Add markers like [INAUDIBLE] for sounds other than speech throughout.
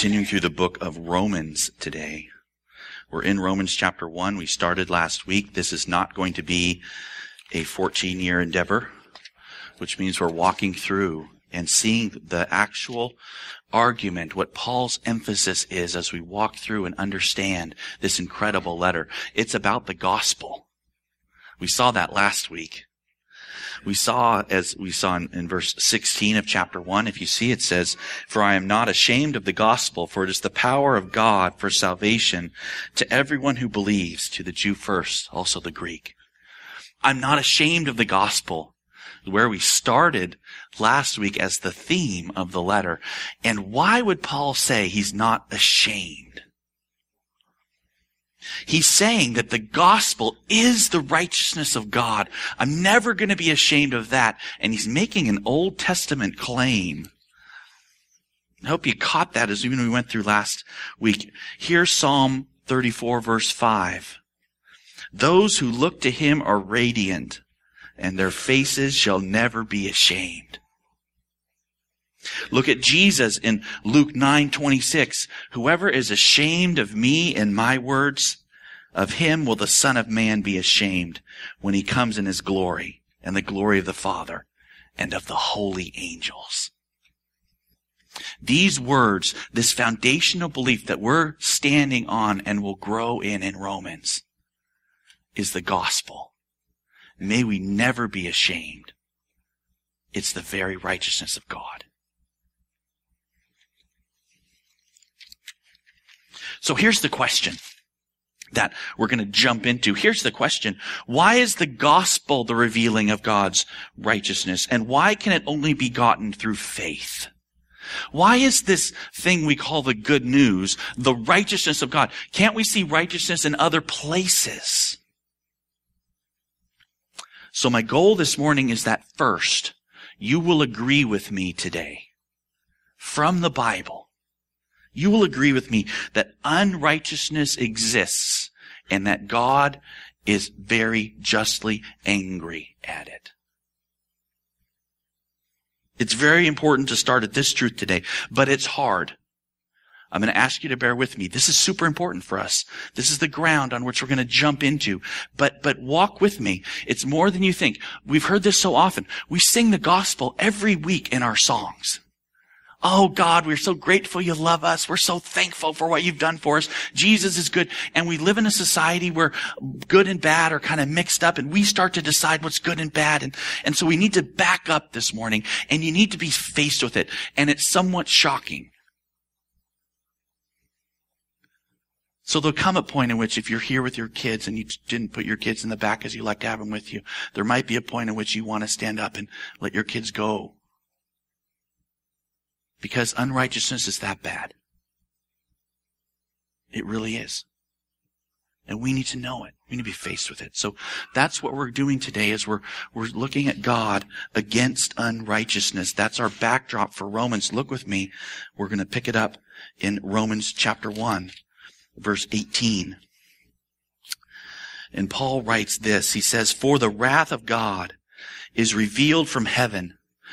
continuing through the book of Romans today. We're in Romans chapter 1. We started last week. This is not going to be a 14 year endeavor, which means we're walking through and seeing the actual argument, what Paul's emphasis is as we walk through and understand this incredible letter. It's about the gospel. We saw that last week. We saw, as we saw in, in, verse 16 of chapter 1, if you see it says, For I am not ashamed of the gospel, for it is the power of God for salvation to everyone who believes, to the Jew first, also the Greek. I'm not ashamed of the gospel, where we started last week as the theme of the letter. And why would Paul say he's not ashamed? He's saying that the gospel is the righteousness of God. I'm never going to be ashamed of that. And he's making an Old Testament claim. I hope you caught that as even we went through last week. Here's Psalm 34 verse 5. Those who look to him are radiant and their faces shall never be ashamed. Look at Jesus in Luke 9:26. Whoever is ashamed of me and my words, of him will the Son of Man be ashamed when he comes in his glory and the glory of the Father and of the holy angels. These words, this foundational belief that we're standing on and will grow in in Romans is the gospel. May we never be ashamed. It's the very righteousness of God. So here's the question that we're going to jump into. Here's the question. Why is the gospel the revealing of God's righteousness? And why can it only be gotten through faith? Why is this thing we call the good news the righteousness of God? Can't we see righteousness in other places? So my goal this morning is that first, you will agree with me today from the Bible you will agree with me that unrighteousness exists and that God is very justly angry at it. It's very important to start at this truth today, but it's hard. I'm going to ask you to bear with me. This is super important for us. This is the ground on which we're going to jump into. But, but walk with me. It's more than you think. We've heard this so often. We sing the gospel every week in our songs. Oh God, we're so grateful you love us. We're so thankful for what you've done for us. Jesus is good. And we live in a society where good and bad are kind of mixed up and we start to decide what's good and bad. And, and so we need to back up this morning and you need to be faced with it. And it's somewhat shocking. So there'll come a point in which if you're here with your kids and you didn't put your kids in the back as you like to have them with you, there might be a point in which you want to stand up and let your kids go because unrighteousness is that bad. It really is. And we need to know it. We need to be faced with it. So that's what we're doing today is we're, we're looking at God against unrighteousness. That's our backdrop for Romans. Look with me. We're going to pick it up in Romans chapter 1, verse 18. And Paul writes this. He says, For the wrath of God is revealed from heaven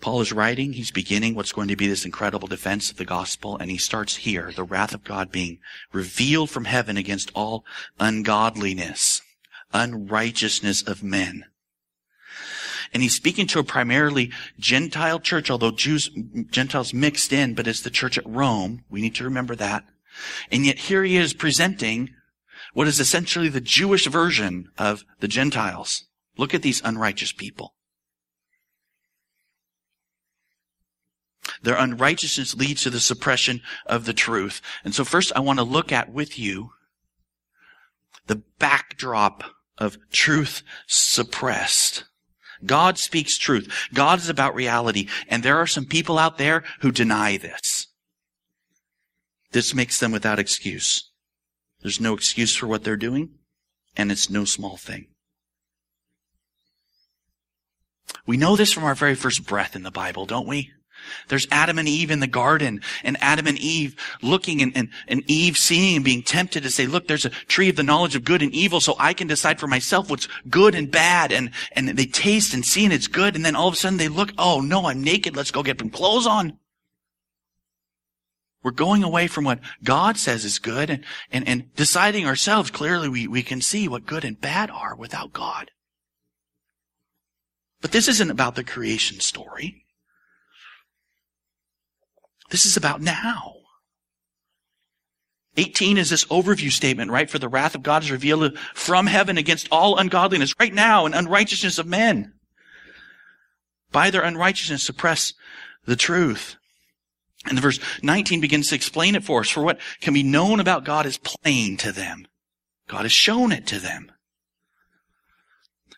Paul is writing, he's beginning what's going to be this incredible defense of the gospel, and he starts here, the wrath of God being revealed from heaven against all ungodliness, unrighteousness of men. And he's speaking to a primarily Gentile church, although Jews, Gentiles mixed in, but it's the church at Rome. We need to remember that. And yet here he is presenting what is essentially the Jewish version of the Gentiles. Look at these unrighteous people. Their unrighteousness leads to the suppression of the truth. And so first I want to look at with you the backdrop of truth suppressed. God speaks truth. God is about reality. And there are some people out there who deny this. This makes them without excuse. There's no excuse for what they're doing, and it's no small thing. We know this from our very first breath in the Bible, don't we? There's Adam and Eve in the garden and Adam and Eve looking and, and, and Eve seeing and being tempted to say, look, there's a tree of the knowledge of good and evil so I can decide for myself what's good and bad. And, and they taste and see and it's good. And then all of a sudden they look, oh no, I'm naked. Let's go get some clothes on. We're going away from what God says is good and, and, and deciding ourselves. Clearly we, we can see what good and bad are without God. But this isn't about the creation story. This is about now. 18 is this overview statement, right? For the wrath of God is revealed from heaven against all ungodliness right now and unrighteousness of men. By their unrighteousness suppress the truth. And the verse 19 begins to explain it for us. For what can be known about God is plain to them. God has shown it to them.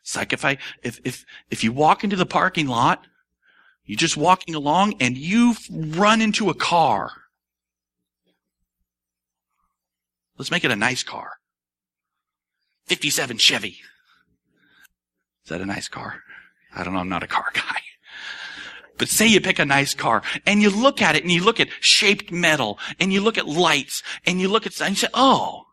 It's like if I, if, if, if you walk into the parking lot you're just walking along and you run into a car. Let's make it a nice car. 57 Chevy. Is that a nice car? I don't know. I'm not a car [LAUGHS] guy. But say you pick a nice car and you look at it and you look at shaped metal and you look at lights and you look at, and you say, oh,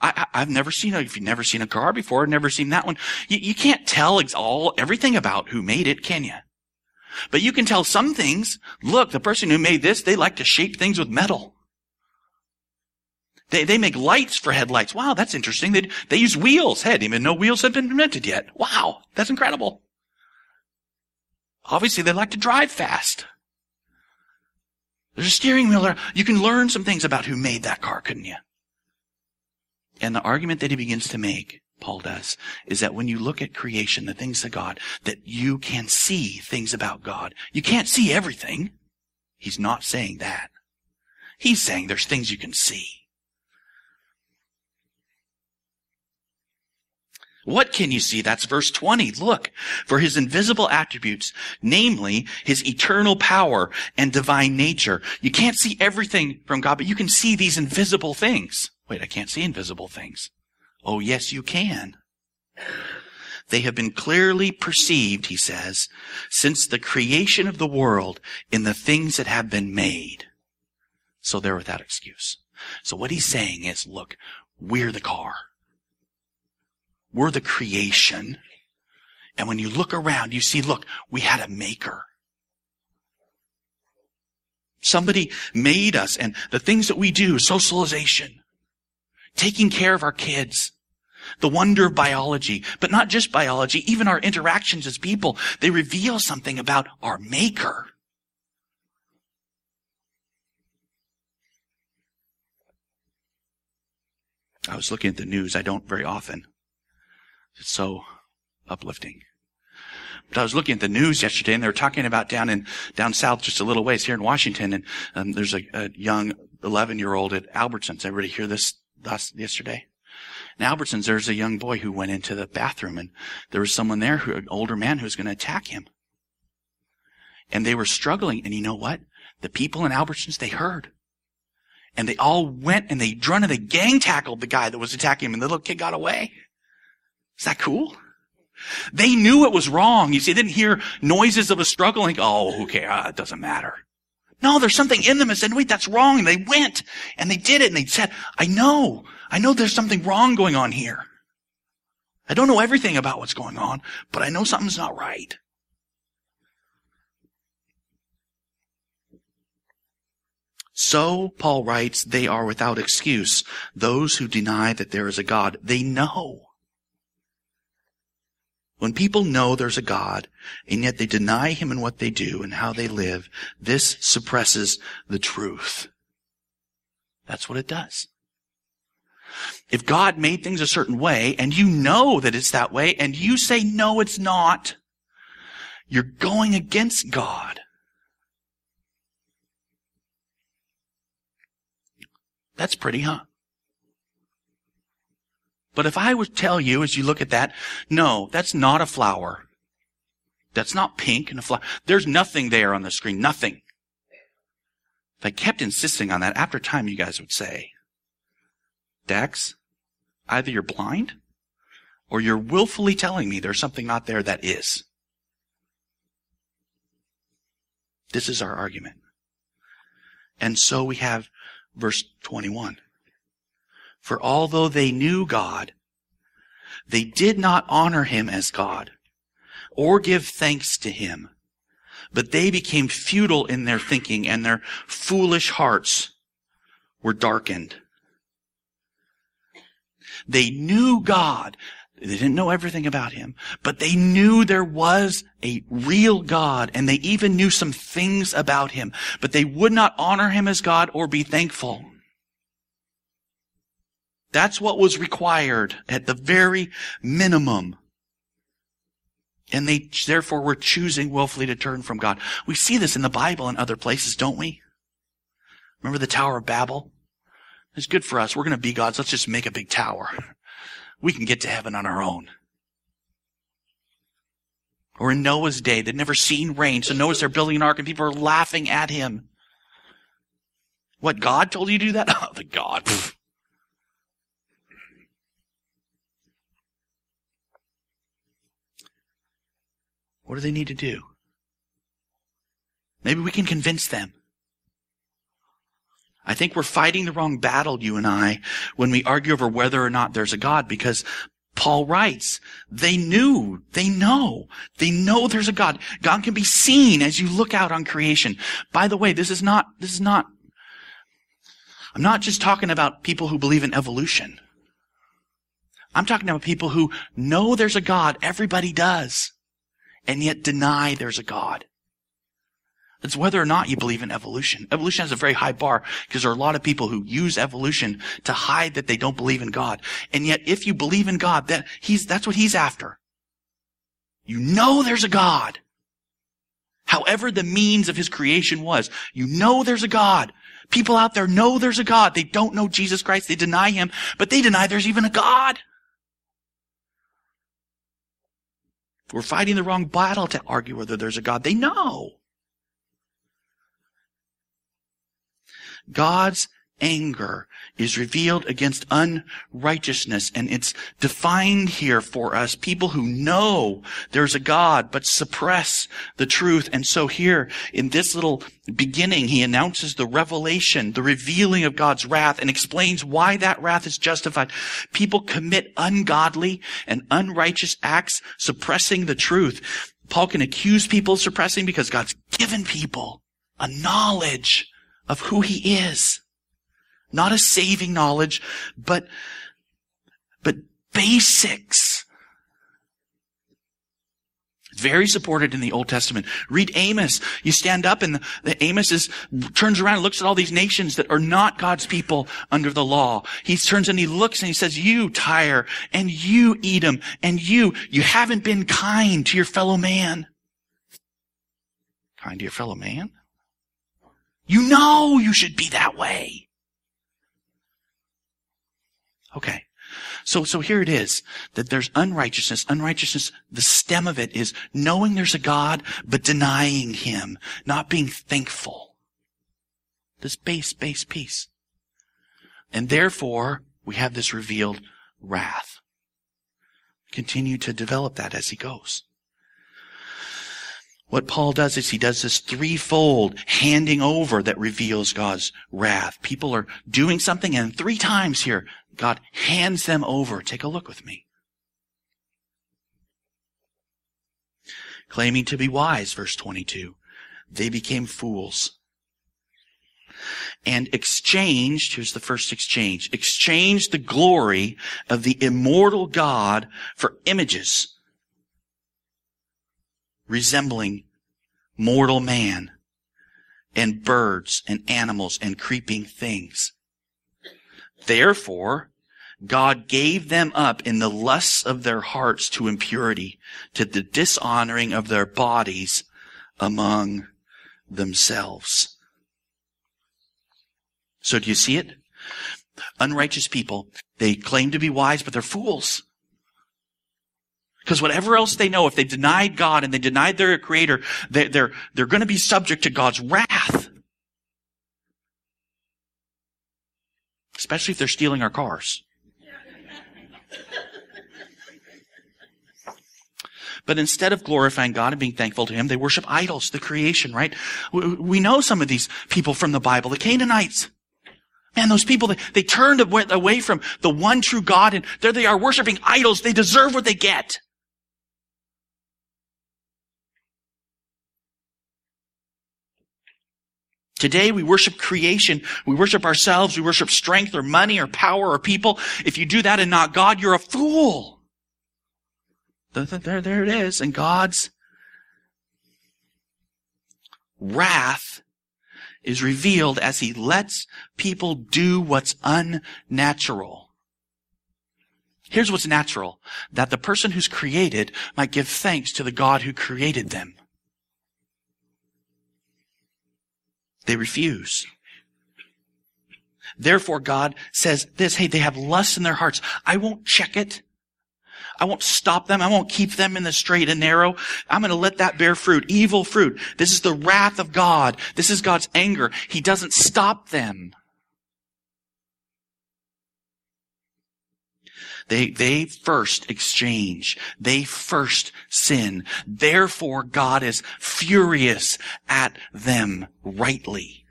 I, have never seen a, if you've never seen a car before, never seen that one. You, you can't tell all, everything about who made it, can you? But you can tell some things. Look, the person who made this, they like to shape things with metal. They, they make lights for headlights. Wow, that's interesting. They, they use wheels. Hey, even know wheels had been invented yet. Wow, that's incredible. Obviously, they like to drive fast. There's a steering wheel there. You can learn some things about who made that car, couldn't you? And the argument that he begins to make Paul does, is that when you look at creation, the things of God, that you can see things about God. You can't see everything. He's not saying that. He's saying there's things you can see. What can you see? That's verse 20. Look, for his invisible attributes, namely his eternal power and divine nature. You can't see everything from God, but you can see these invisible things. Wait, I can't see invisible things. Oh, yes, you can. They have been clearly perceived, he says, since the creation of the world in the things that have been made. So they're without excuse. So what he's saying is, look, we're the car. We're the creation. And when you look around, you see, look, we had a maker. Somebody made us and the things that we do, socialization, taking care of our kids, the wonder of biology, but not just biology, even our interactions as people, they reveal something about our maker. I was looking at the news. I don't very often. It's so uplifting. But I was looking at the news yesterday and they were talking about down in, down south just a little ways here in Washington and um, there's a, a young 11 year old at Albertsons. Everybody hear this last, yesterday? In Albertsons, there's a young boy who went into the bathroom and there was someone there who, an older man who was going to attack him. And they were struggling. And you know what? The people in Albertsons, they heard. And they all went and they run and they gang tackled the guy that was attacking him and the little kid got away. Is that cool? They knew it was wrong. You see, they didn't hear noises of a struggle oh, okay, ah, it doesn't matter. No, there's something in them that said, wait, that's wrong. And they went and they did it and they said, I know, I know there's something wrong going on here. I don't know everything about what's going on, but I know something's not right. So, Paul writes, they are without excuse. Those who deny that there is a God, they know. When people know there's a God, and yet they deny Him in what they do and how they live, this suppresses the truth. That's what it does. If God made things a certain way, and you know that it's that way, and you say, no, it's not, you're going against God. That's pretty, huh? But if I would tell you as you look at that, no, that's not a flower. That's not pink and a flower. There's nothing there on the screen. Nothing. If I kept insisting on that, after time you guys would say, Dax, either you're blind or you're willfully telling me there's something not there that is. This is our argument. And so we have verse 21. For although they knew God, they did not honor him as God or give thanks to him, but they became futile in their thinking and their foolish hearts were darkened. They knew God. They didn't know everything about him, but they knew there was a real God and they even knew some things about him, but they would not honor him as God or be thankful. That's what was required at the very minimum. And they therefore were choosing willfully to turn from God. We see this in the Bible and other places, don't we? Remember the Tower of Babel? It's good for us. We're going to be gods. Let's just make a big tower. We can get to heaven on our own. Or in Noah's day, they'd never seen rain. So Noah's there building an ark and people are laughing at him. What, God told you to do that? [LAUGHS] Oh, the God. What do they need to do? Maybe we can convince them. I think we're fighting the wrong battle, you and I, when we argue over whether or not there's a God, because Paul writes, they knew, they know, they know there's a God. God can be seen as you look out on creation. By the way, this is not, this is not, I'm not just talking about people who believe in evolution. I'm talking about people who know there's a God. Everybody does. And yet deny there's a God. It's whether or not you believe in evolution. Evolution has a very high bar because there are a lot of people who use evolution to hide that they don't believe in God. And yet if you believe in God, that he's, that's what he's after. You know there's a God. However the means of his creation was, you know there's a God. People out there know there's a God. They don't know Jesus Christ. They deny him, but they deny there's even a God. We're fighting the wrong battle to argue whether there's a God. They know. God's anger is revealed against unrighteousness. And it's defined here for us. People who know there's a God but suppress the truth. And so here in this little beginning he announces the revelation the revealing of God's wrath and explains why that wrath is justified. People commit ungodly and unrighteous acts suppressing the truth. Paul can accuse people of suppressing because God's given people a knowledge of who he is. Not a saving knowledge, but, but basics. Very supported in the Old Testament. Read Amos. You stand up and the, the Amos is, turns around and looks at all these nations that are not God's people under the law. He turns and he looks and he says, you Tyre and you Edom and you, you haven't been kind to your fellow man. Kind to your fellow man? You know you should be that way. Okay. So, so here it is that there's unrighteousness. Unrighteousness, the stem of it is knowing there's a God, but denying Him, not being thankful. This base, base piece. And therefore, we have this revealed wrath. Continue to develop that as he goes. What Paul does is he does this threefold handing over that reveals God's wrath. People are doing something and three times here, God hands them over. Take a look with me. Claiming to be wise, verse 22. They became fools. And exchanged, here's the first exchange, exchanged the glory of the immortal God for images resembling mortal man and birds and animals and creeping things. Therefore, God gave them up in the lusts of their hearts to impurity, to the dishonoring of their bodies among themselves. So do you see it? Unrighteous people, they claim to be wise, but they're fools. Because whatever else they know, if they denied God and they denied their creator, they, they're, they're going to be subject to God's wrath. especially if they're stealing our cars. But instead of glorifying God and being thankful to Him, they worship idols, the creation, right? We know some of these people from the Bible, the Canaanites. Man, those people, they, they turned away from the one true God and there they are worshiping idols. They deserve what they get. Today we worship creation. We worship ourselves. We worship strength or money or power or people. If you do that and not God, you're a fool. There, there it is. And God's wrath is revealed as he lets people do what's unnatural. Here's what's natural. That the person who's created might give thanks to the God who created them. They refuse. Therefore God says this, hey, they have lust in their hearts. I won't check it. I won't stop them. I won't keep them in the straight and narrow. I'm going to let that bear fruit, evil fruit. This is the wrath of God. This is God's anger. He doesn't stop them. They, they first exchange. They first sin. Therefore, God is furious at them rightly.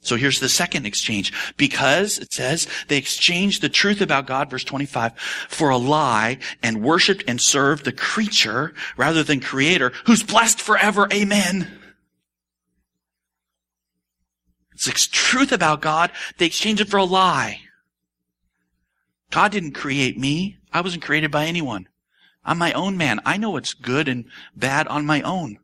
So here's the second exchange. Because, it says, they exchanged the truth about God, verse 25, for a lie and worshiped and served the creature rather than creator who's blessed forever. Amen. It's the truth about God. They exchanged it for a lie. God didn't create me. I wasn't created by anyone. I'm my own man. I know what's good and bad on my own.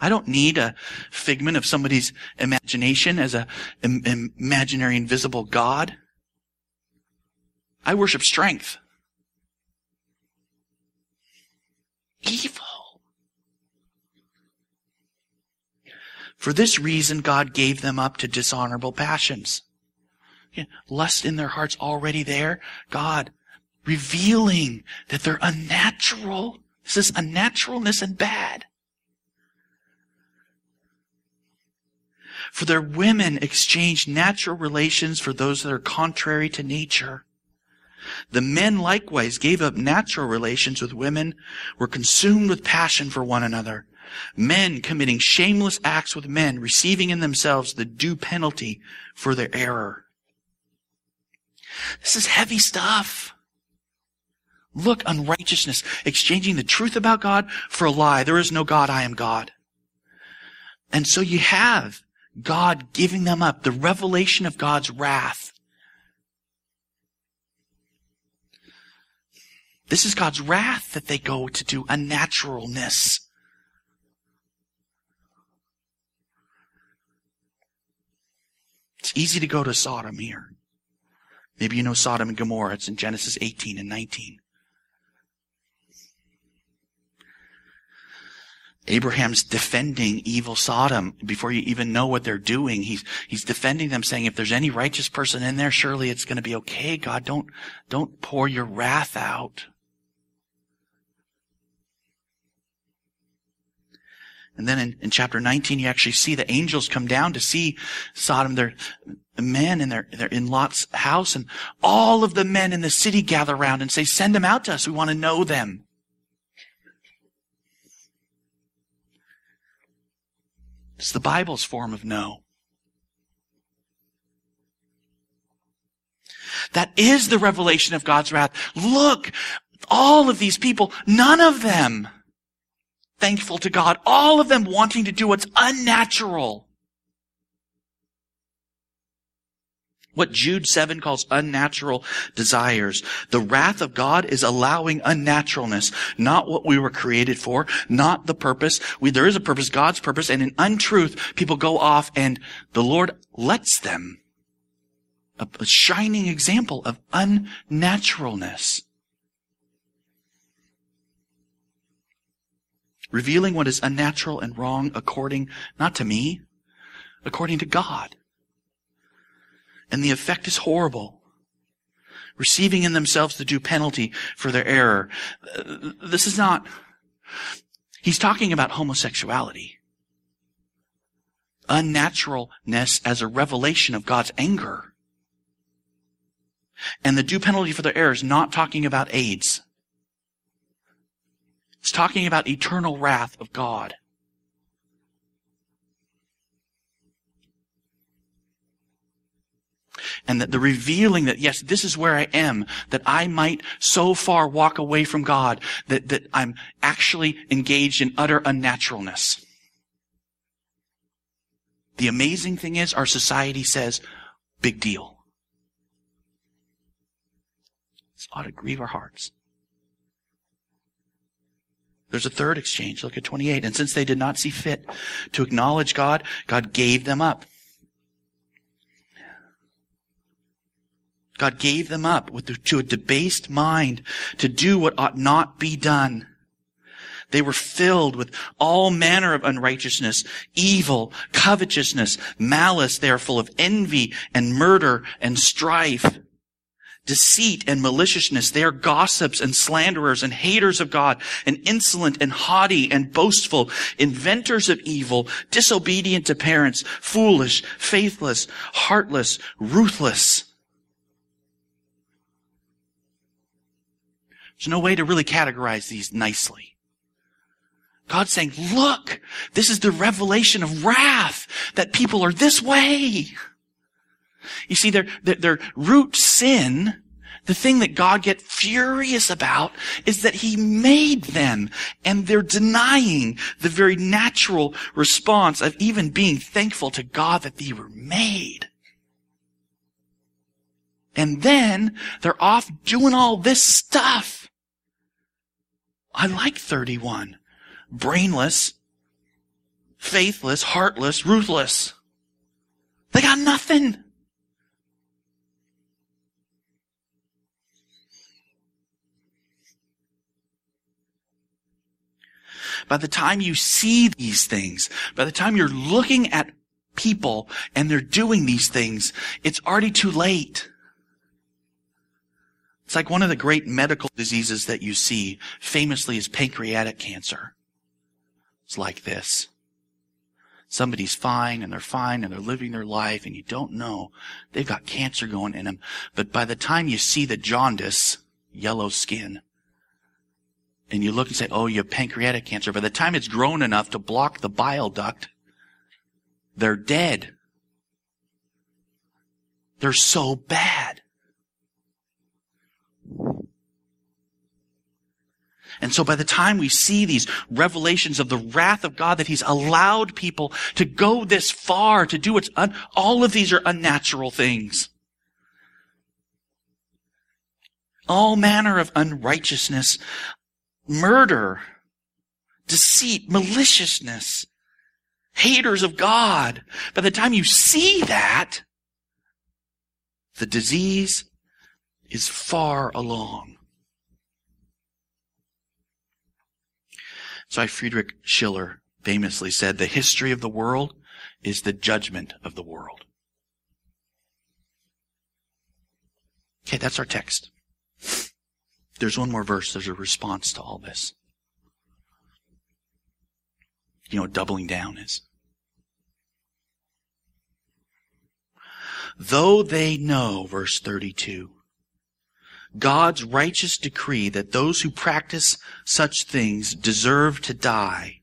I don't need a figment of somebody's imagination as a Im- imaginary invisible God. I worship strength. Evil. For this reason, God gave them up to dishonorable passions. Lust in their hearts already there. God revealing that they're unnatural. This is unnaturalness and bad. For their women exchanged natural relations for those that are contrary to nature. The men likewise gave up natural relations with women, were consumed with passion for one another. Men committing shameless acts with men, receiving in themselves the due penalty for their error. This is heavy stuff. Look, unrighteousness, exchanging the truth about God for a lie. There is no God, I am God. And so you have God giving them up, the revelation of God's wrath. This is God's wrath that they go to do unnaturalness. It's easy to go to Sodom here. Maybe you know Sodom and Gomorrah. It's in Genesis 18 and 19. Abraham's defending evil Sodom before you even know what they're doing. He's, he's defending them saying, if there's any righteous person in there, surely it's going to be okay. God, don't, don't pour your wrath out. And then in, in chapter 19, you actually see the angels come down to see Sodom. They're men and they're, they're in Lot's house and all of the men in the city gather around and say, send them out to us. We want to know them. It's the Bible's form of know. That is the revelation of God's wrath. Look, all of these people, none of them thankful to God, all of them wanting to do what's unnatural. What Jude 7 calls unnatural desires. The wrath of God is allowing unnaturalness, not what we were created for, not the purpose. We, there is a purpose, God's purpose, and in untruth, people go off and the Lord lets them. A, a shining example of unnaturalness. Revealing what is unnatural and wrong according, not to me, according to God. And the effect is horrible. Receiving in themselves the due penalty for their error. Uh, this is not, he's talking about homosexuality. unnaturalness as a revelation of God's anger. And the due penalty for their error is not talking about AIDS. It's talking about eternal wrath of God. and that the revealing that yes, this is where I am, that I might so far walk away from God that, that I'm actually engaged in utter unnaturalness. The amazing thing is our society says, big deal. This ought to grieve our hearts. There's a third exchange. Look at 28. And since they did not see fit to acknowledge God, God gave them up. God gave them up to a debased mind to do what ought not be done. They were filled with all manner of unrighteousness, evil, covetousness, malice. They are full of envy and murder and strife, deceit and maliciousness. They are gossips and slanderers and haters of God and insolent and haughty and boastful, inventors of evil, disobedient to parents, foolish, faithless, heartless, ruthless. There's no way to really categorize these nicely. God's saying, look, this is the revelation of wrath that people are this way. You see, their, their, their root sin, the thing that God gets furious about is that He made them and they're denying the very natural response of even being thankful to God that they were made. And then they're off doing all this stuff. I like 31. Brainless, faithless, heartless, ruthless. They got nothing. By the time you see these things, by the time you're looking at people and they're doing these things, it's already too late. It's like one of the great medical diseases that you see famously is pancreatic cancer. It's like this. Somebody's fine and they're fine and they're living their life and you don't know they've got cancer going in them. But by the time you see the jaundice, yellow skin, and you look and say, oh, you have pancreatic cancer, by the time it's grown enough to block the bile duct, they're dead. They're so bad. And so by the time we see these revelations of the wrath of God that He's allowed people to go this far, to do what's un- all of these are unnatural things. All manner of unrighteousness, murder, deceit, maliciousness, haters of God. By the time you see that, the disease is far along. So Friedrich Schiller famously said, the history of the world is the judgment of the world. Okay, that's our text. There's one more verse. There's a response to all this. You know what doubling down is? Though they know, verse 32, God's righteous decree that those who practice such things deserve to die,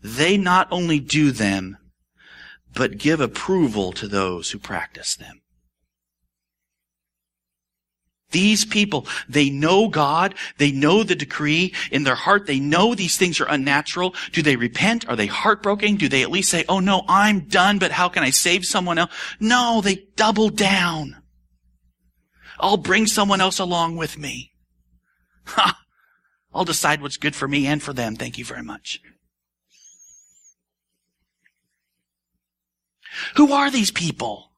they not only do them, but give approval to those who practice them. These people, they know God, they know the decree in their heart, they know these things are unnatural. Do they repent? Are they heartbroken? Do they at least say, oh no, I'm done, but how can I save someone else? No, they double down. I'll bring someone else along with me. Ha! I'll decide what's good for me and for them. Thank you very much. Who are these people?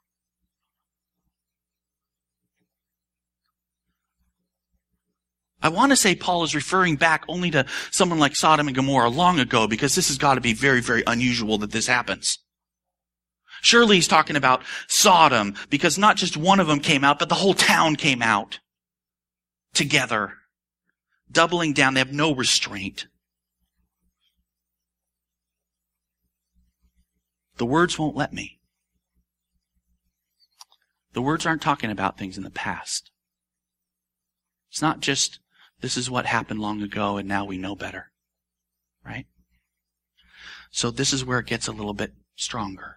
I want to say Paul is referring back only to someone like Sodom and Gomorrah long ago because this has got to be very, very unusual that this happens. Surely he's talking about Sodom because not just one of them came out, but the whole town came out together, doubling down. They have no restraint. The words won't let me. The words aren't talking about things in the past. It's not just, this is what happened long ago and now we know better. Right? So this is where it gets a little bit stronger.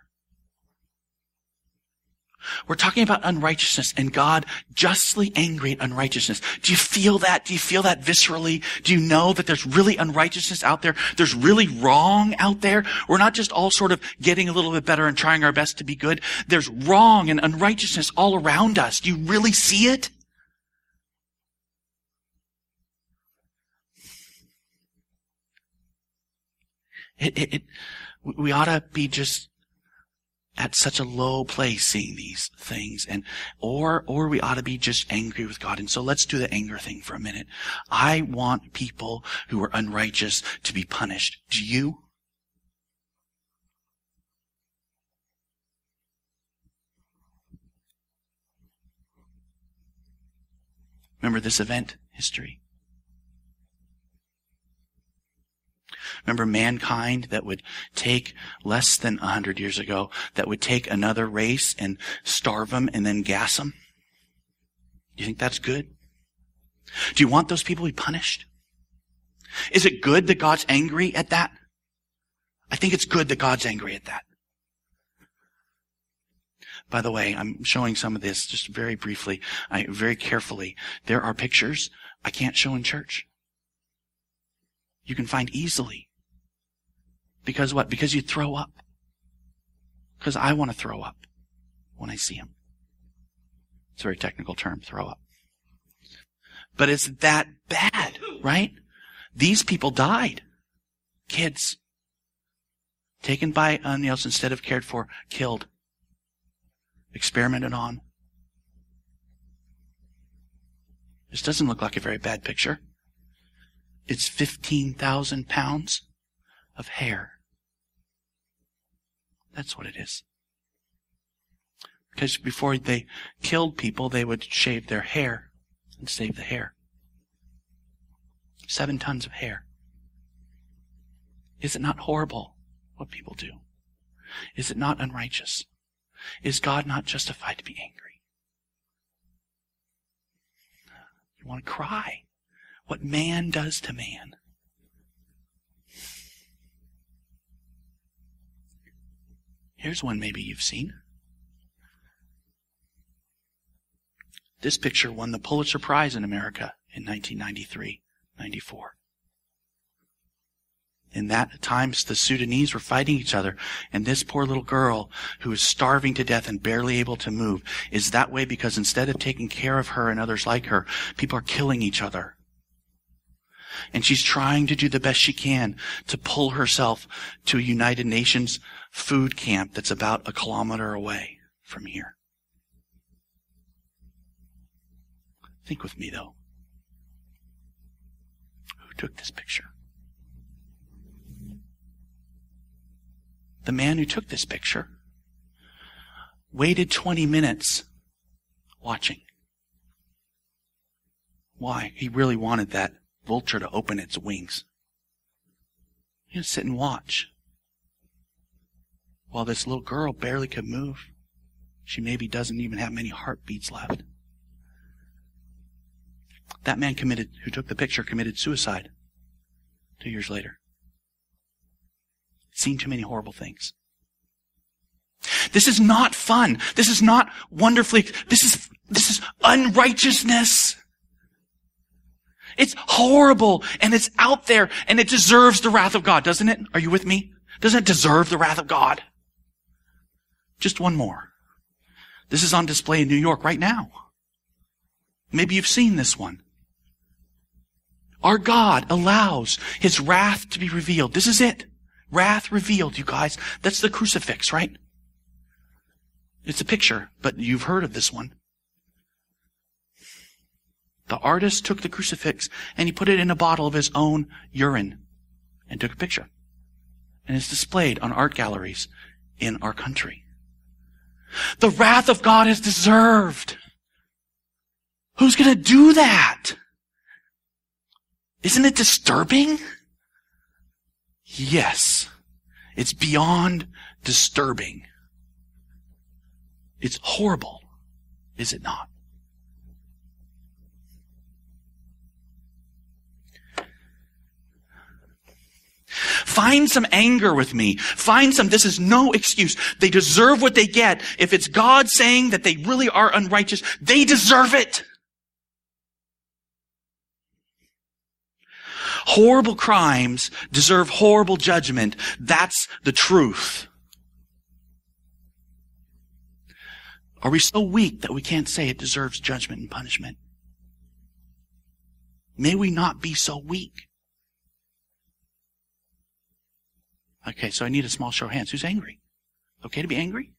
We're talking about unrighteousness and God justly angry at unrighteousness. Do you feel that? Do you feel that viscerally? Do you know that there's really unrighteousness out there? There's really wrong out there? We're not just all sort of getting a little bit better and trying our best to be good. There's wrong and unrighteousness all around us. Do you really see it? It, it, it, we ought to be just at such a low place seeing these things and or or we ought to be just angry with God. And so let's do the anger thing for a minute. I want people who are unrighteous to be punished. Do you? Remember this event history? Remember mankind that would take less than a hundred years ago, that would take another race and starve them and then gas them? Do you think that's good? Do you want those people to be punished? Is it good that God's angry at that? I think it's good that God's angry at that. By the way, I'm showing some of this just very briefly, I, very carefully. There are pictures I can't show in church. You can find easily. Because what? Because you throw up. Because I want to throw up when I see him. It's a very technical term, throw up. But it's that bad, right? These people died. Kids. Taken by else instead of cared for, killed. Experimented on. This doesn't look like a very bad picture. It's 15,000 pounds of hair. That's what it is. Because before they killed people, they would shave their hair and save the hair. Seven tons of hair. Is it not horrible what people do? Is it not unrighteous? Is God not justified to be angry? You want to cry. What man does to man. Here's one maybe you've seen. This picture won the Pulitzer Prize in America in 1993 94. In that times, the Sudanese were fighting each other, and this poor little girl, who is starving to death and barely able to move, is that way because instead of taking care of her and others like her, people are killing each other. And she's trying to do the best she can to pull herself to a United Nations food camp that's about a kilometer away from here. Think with me though. Who took this picture? The man who took this picture waited 20 minutes watching. Why? He really wanted that vulture to open its wings. You sit and watch while this little girl barely could move. She maybe doesn't even have many heartbeats left. That man committed, who took the picture, committed suicide two years later. Seen too many horrible things. This is not fun. This is not wonderfully, this is, this is unrighteousness. It's horrible and it's out there and it deserves the wrath of God, doesn't it? Are you with me? Doesn't it deserve the wrath of God? Just one more. This is on display in New York right now. Maybe you've seen this one. Our God allows His wrath to be revealed. This is it. Wrath revealed, you guys. That's the crucifix, right? It's a picture, but you've heard of this one. The artist took the crucifix and he put it in a bottle of his own urine and took a picture. And it's displayed on art galleries in our country. The wrath of God is deserved. Who's going to do that? Isn't it disturbing? Yes. It's beyond disturbing. It's horrible, is it not? Find some anger with me. Find some, this is no excuse. They deserve what they get. If it's God saying that they really are unrighteous, they deserve it. Horrible crimes deserve horrible judgment. That's the truth. Are we so weak that we can't say it deserves judgment and punishment? May we not be so weak. Okay, so I need a small show of hands. Who's angry? Okay to be angry?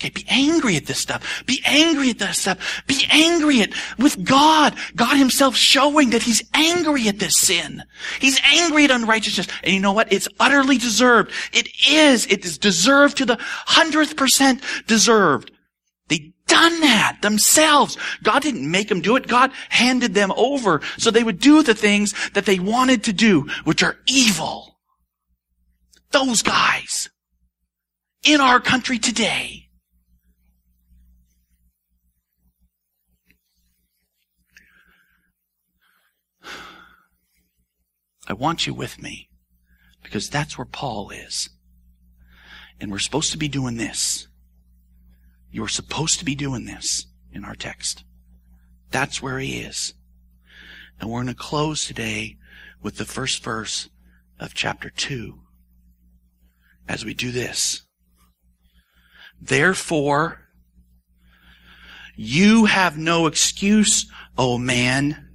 Okay, be angry at this stuff. Be angry at this stuff. Be angry at with God. God himself showing that he's angry at this sin. He's angry at unrighteousness. And you know what? It's utterly deserved. It is. It is deserved to the hundredth percent deserved. They done that themselves. God didn't make them do it. God handed them over so they would do the things that they wanted to do, which are evil. Those guys in our country today. I want you with me because that's where Paul is. And we're supposed to be doing this. You're supposed to be doing this in our text. That's where he is. And we're going to close today with the first verse of chapter 2 as we do this. Therefore, you have no excuse, O man,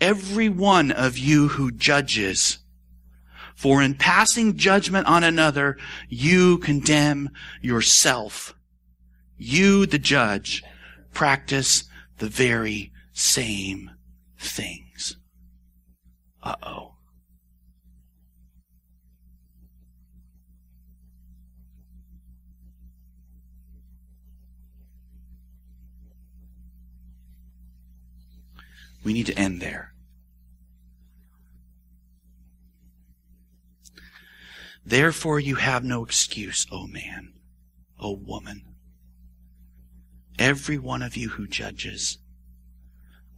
every one of you who judges. For in passing judgment on another, you condemn yourself. You, the judge, practice the very same things. Uh oh. We need to end there. Therefore you have no excuse, O man, O woman, every one of you who judges.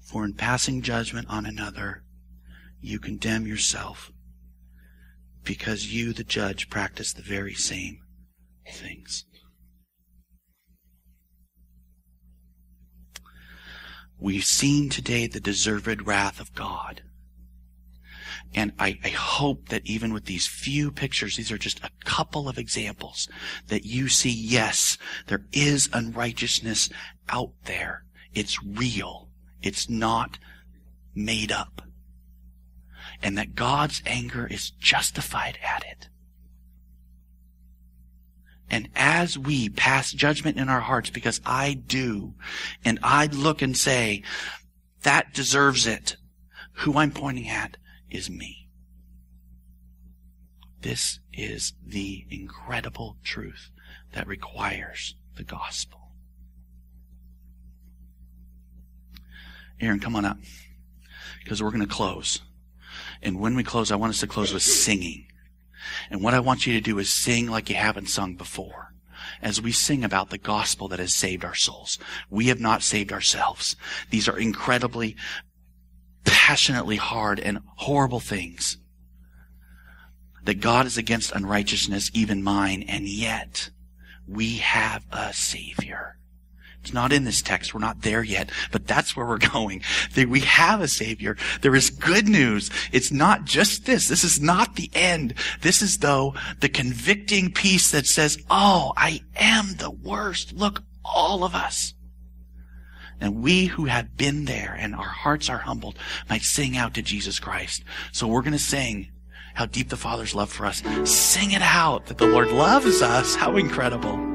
For in passing judgment on another, you condemn yourself, because you, the judge, practice the very same things. We've seen today the deserved wrath of God. And I, I, hope that even with these few pictures, these are just a couple of examples that you see, yes, there is unrighteousness out there. It's real. It's not made up. And that God's anger is justified at it. And as we pass judgment in our hearts, because I do, and I look and say, that deserves it, who I'm pointing at is me. This is the incredible truth that requires the gospel. Aaron, come on up. Because we're going to close. And when we close, I want us to close with singing. And what I want you to do is sing like you haven't sung before. As we sing about the gospel that has saved our souls. We have not saved ourselves. These are incredibly, passionately hard and horrible things. That God is against unrighteousness, even mine, and yet we have a Savior. It's not in this text. We're not there yet, but that's where we're [LAUGHS] going. We have a savior. There is good news. It's not just this. This is not the end. This is though the convicting piece that says, Oh, I am the worst. Look, all of us. And we who have been there and our hearts are humbled might sing out to Jesus Christ. So we're going to sing how deep the Father's love for us. Sing it out that the Lord loves us. How incredible.